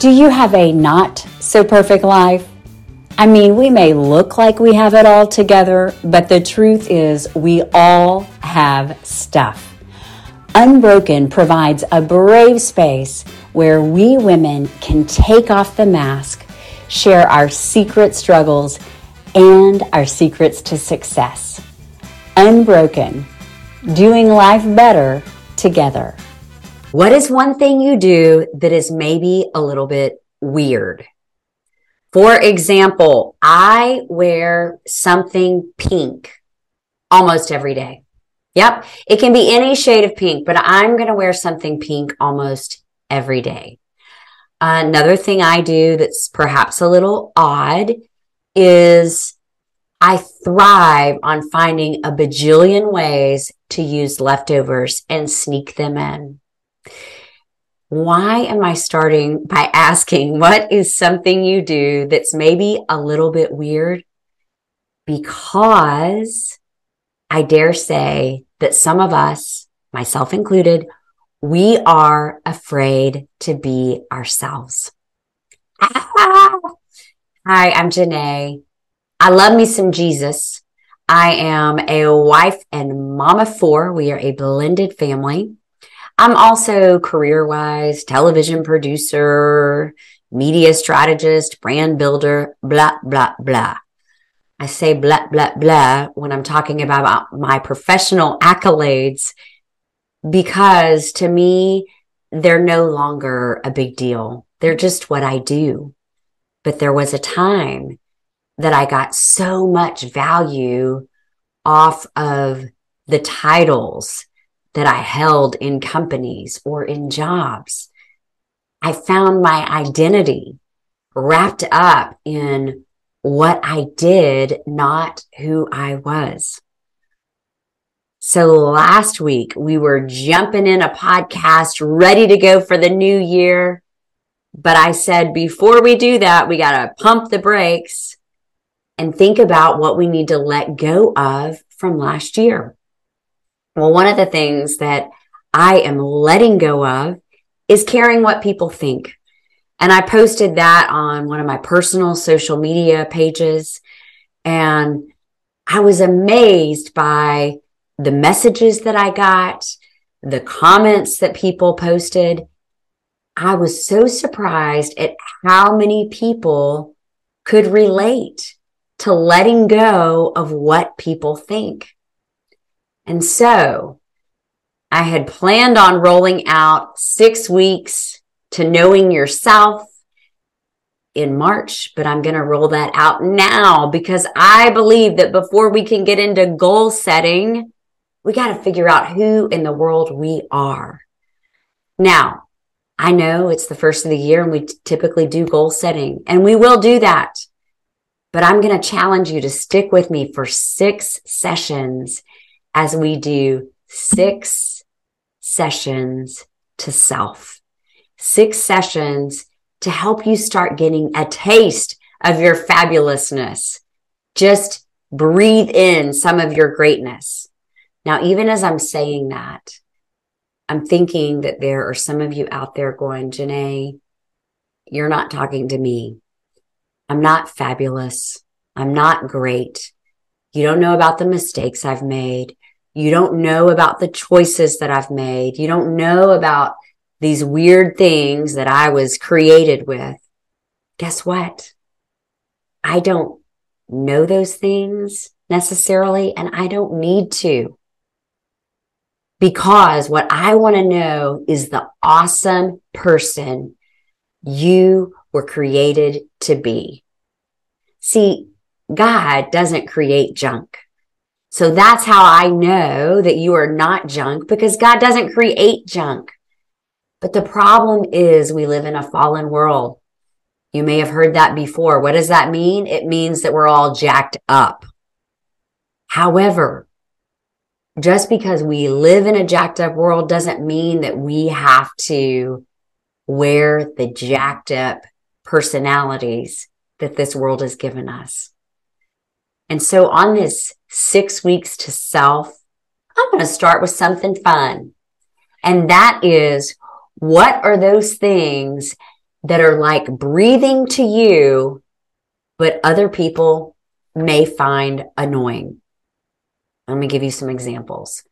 Do you have a not so perfect life? I mean, we may look like we have it all together, but the truth is we all have stuff. Unbroken provides a brave space where we women can take off the mask, share our secret struggles, and our secrets to success. Unbroken, doing life better together. What is one thing you do that is maybe a little bit weird? For example, I wear something pink almost every day. Yep. It can be any shade of pink, but I'm going to wear something pink almost every day. Another thing I do that's perhaps a little odd is I thrive on finding a bajillion ways to use leftovers and sneak them in. Why am I starting by asking what is something you do that's maybe a little bit weird? Because I dare say that some of us, myself included, we are afraid to be ourselves. Hi, I'm Janae. I love me some Jesus. I am a wife and of four. We are a blended family. I'm also career wise, television producer, media strategist, brand builder, blah, blah, blah. I say blah, blah, blah when I'm talking about my professional accolades because to me, they're no longer a big deal. They're just what I do. But there was a time that I got so much value off of the titles that I held in companies or in jobs. I found my identity wrapped up in what I did, not who I was. So last week we were jumping in a podcast ready to go for the new year. But I said, before we do that, we got to pump the brakes and think about what we need to let go of from last year. Well, one of the things that I am letting go of is caring what people think. And I posted that on one of my personal social media pages. And I was amazed by the messages that I got, the comments that people posted. I was so surprised at how many people could relate to letting go of what people think. And so I had planned on rolling out six weeks to knowing yourself in March, but I'm going to roll that out now because I believe that before we can get into goal setting, we got to figure out who in the world we are. Now, I know it's the first of the year and we typically do goal setting and we will do that. But I'm going to challenge you to stick with me for six sessions as we do six sessions to self, six sessions to help you start getting a taste of your fabulousness. Just breathe in some of your greatness. Now, even as I'm saying that, I'm thinking that there are some of you out there going, Janae, you're not talking to me. I'm not fabulous. I'm not great. You don't know about the mistakes I've made. You don't know about the choices that I've made. You don't know about these weird things that I was created with. Guess what? I don't know those things necessarily, and I don't need to. Because what I want to know is the awesome person you were created to be. See, God doesn't create junk. So that's how I know that you are not junk because God doesn't create junk. But the problem is we live in a fallen world. You may have heard that before. What does that mean? It means that we're all jacked up. However, just because we live in a jacked up world doesn't mean that we have to wear the jacked up personalities that this world has given us. And so on this six weeks to self, I'm going to start with something fun. And that is what are those things that are like breathing to you, but other people may find annoying. Let me give you some examples.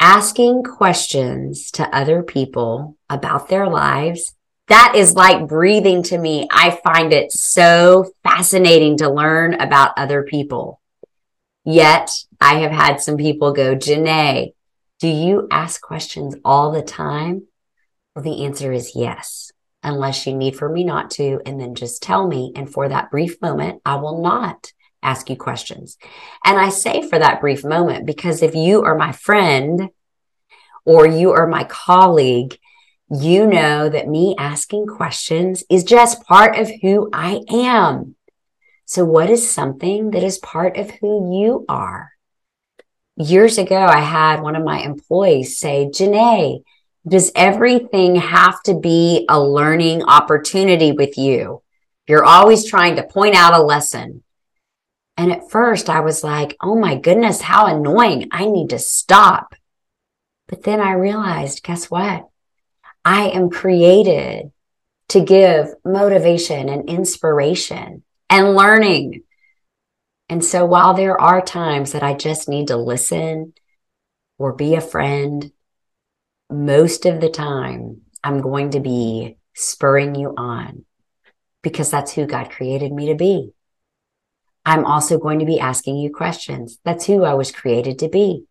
Asking questions to other people about their lives. That is like breathing to me. I find it so fascinating to learn about other people. Yet I have had some people go, Janae, do you ask questions all the time? Well, the answer is yes, unless you need for me not to. And then just tell me. And for that brief moment, I will not ask you questions. And I say for that brief moment, because if you are my friend or you are my colleague, you know that me asking questions is just part of who I am. So what is something that is part of who you are? Years ago, I had one of my employees say, Janae, does everything have to be a learning opportunity with you? You're always trying to point out a lesson. And at first I was like, oh my goodness, how annoying. I need to stop. But then I realized, guess what? I am created to give motivation and inspiration and learning. And so while there are times that I just need to listen or be a friend, most of the time I'm going to be spurring you on because that's who God created me to be. I'm also going to be asking you questions. That's who I was created to be.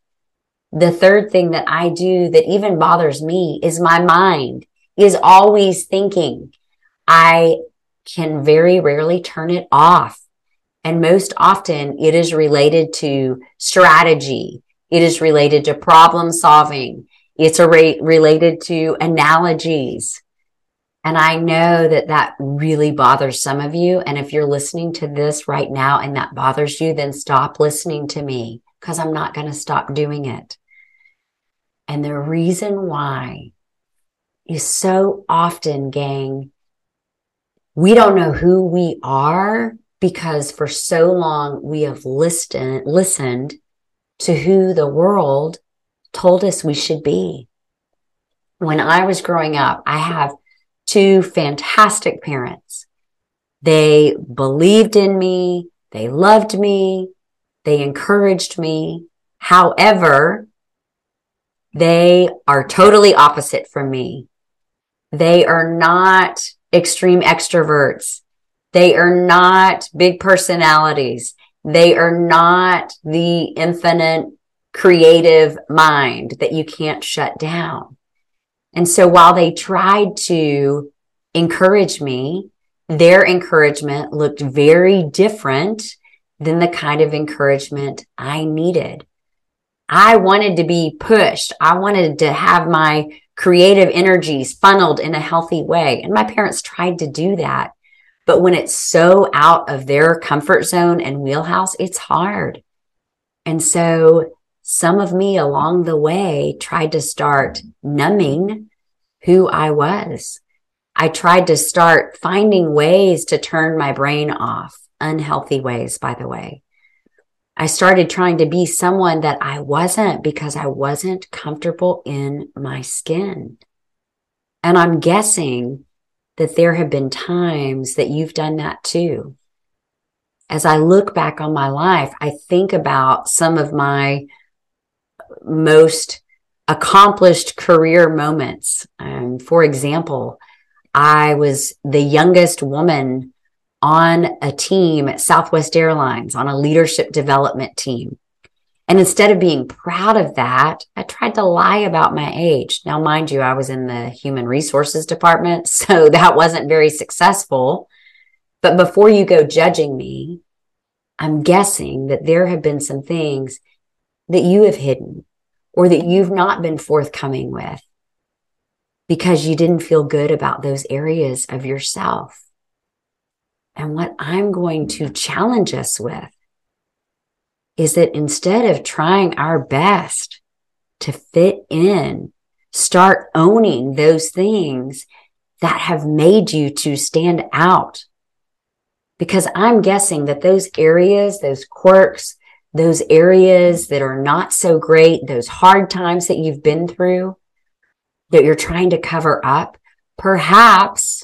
The third thing that I do that even bothers me is my mind is always thinking. I can very rarely turn it off. And most often it is related to strategy. It is related to problem solving. It's a related to analogies. And I know that that really bothers some of you. And if you're listening to this right now and that bothers you, then stop listening to me because I'm not going to stop doing it. And the reason why is so often, gang, we don't know who we are because for so long we have listened, listened to who the world told us we should be. When I was growing up, I have two fantastic parents. They believed in me. They loved me. They encouraged me. However, they are totally opposite from me. They are not extreme extroverts. They are not big personalities. They are not the infinite creative mind that you can't shut down. And so while they tried to encourage me, their encouragement looked very different than the kind of encouragement I needed. I wanted to be pushed. I wanted to have my creative energies funneled in a healthy way. And my parents tried to do that. But when it's so out of their comfort zone and wheelhouse, it's hard. And so some of me along the way tried to start numbing who I was. I tried to start finding ways to turn my brain off, unhealthy ways, by the way. I started trying to be someone that I wasn't because I wasn't comfortable in my skin. And I'm guessing that there have been times that you've done that too. As I look back on my life, I think about some of my most accomplished career moments. Um, for example, I was the youngest woman on a team at Southwest Airlines on a leadership development team. And instead of being proud of that, I tried to lie about my age. Now, mind you, I was in the human resources department, so that wasn't very successful. But before you go judging me, I'm guessing that there have been some things that you have hidden or that you've not been forthcoming with because you didn't feel good about those areas of yourself. And what I'm going to challenge us with is that instead of trying our best to fit in, start owning those things that have made you to stand out. Because I'm guessing that those areas, those quirks, those areas that are not so great, those hard times that you've been through that you're trying to cover up, perhaps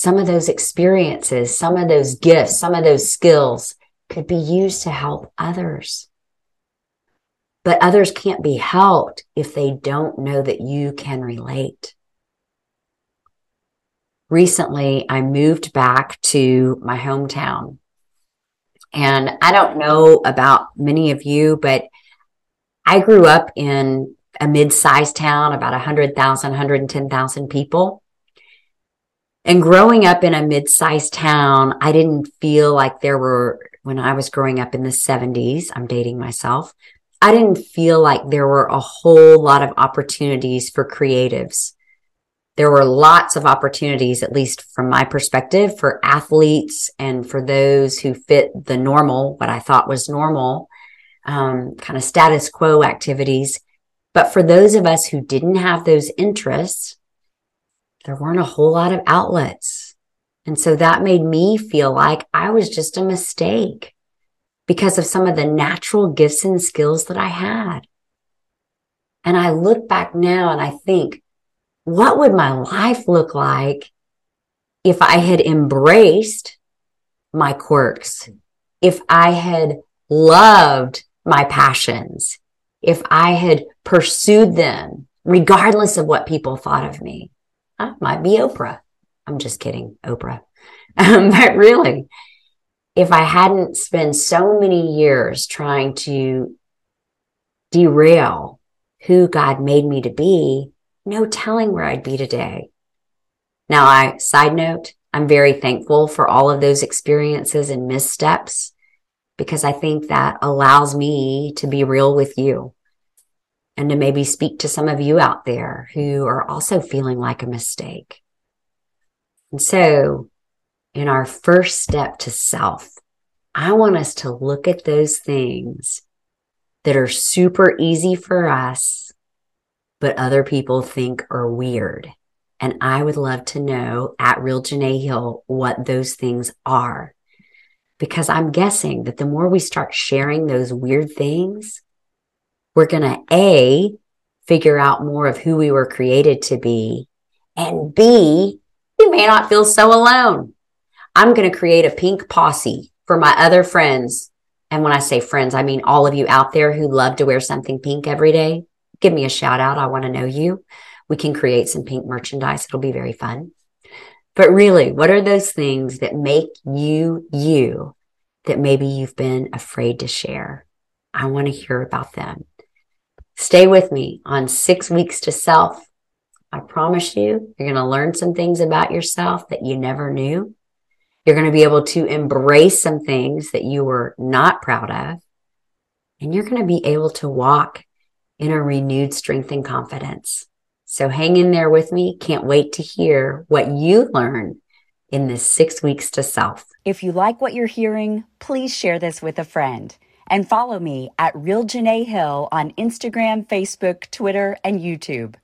some of those experiences, some of those gifts, some of those skills could be used to help others. But others can't be helped if they don't know that you can relate. Recently, I moved back to my hometown. And I don't know about many of you, but I grew up in a mid-sized town, about 100,000, 110,000 people. And growing up in a mid-sized town, I didn't feel like there were, when I was growing up in the 70s, I'm dating myself, I didn't feel like there were a whole lot of opportunities for creatives. There were lots of opportunities, at least from my perspective, for athletes and for those who fit the normal, what I thought was normal, um, kind of status quo activities. But for those of us who didn't have those interests, there weren't a whole lot of outlets. And so that made me feel like I was just a mistake because of some of the natural gifts and skills that I had. And I look back now and I think, what would my life look like if I had embraced my quirks? If I had loved my passions? If I had pursued them, regardless of what people thought of me? I might be Oprah. I'm just kidding, Oprah. Um, but really, if I hadn't spent so many years trying to derail who God made me to be, no telling where I'd be today. Now, I, side note, I'm very thankful for all of those experiences and missteps because I think that allows me to be real with you and to maybe speak to some of you out there who are also feeling like a mistake. And so in our first step to self, I want us to look at those things that are super easy for us, but other people think are weird. And I would love to know at Real Janae Hill what those things are. Because I'm guessing that the more we start sharing those weird things, we're going to A, figure out more of who we were created to be, and B, we may not feel so alone. I'm going to create a pink posse for my other friends. And when I say friends, I mean all of you out there who love to wear something pink every day. Give me a shout out. I want to know you. We can create some pink merchandise. It'll be very fun. But really, what are those things that make you you that maybe you've been afraid to share? I want to hear about them. Stay with me on six weeks to self. I promise you, you're going to learn some things about yourself that you never knew. You're going to be able to embrace some things that you were not proud of. And you're going to be able to walk in a renewed strength and confidence. So hang in there with me. Can't wait to hear what you learn in this six weeks to self. If you like what you're hearing, please share this with a friend and follow me at Real Janae Hill on Instagram, Facebook, Twitter, and YouTube.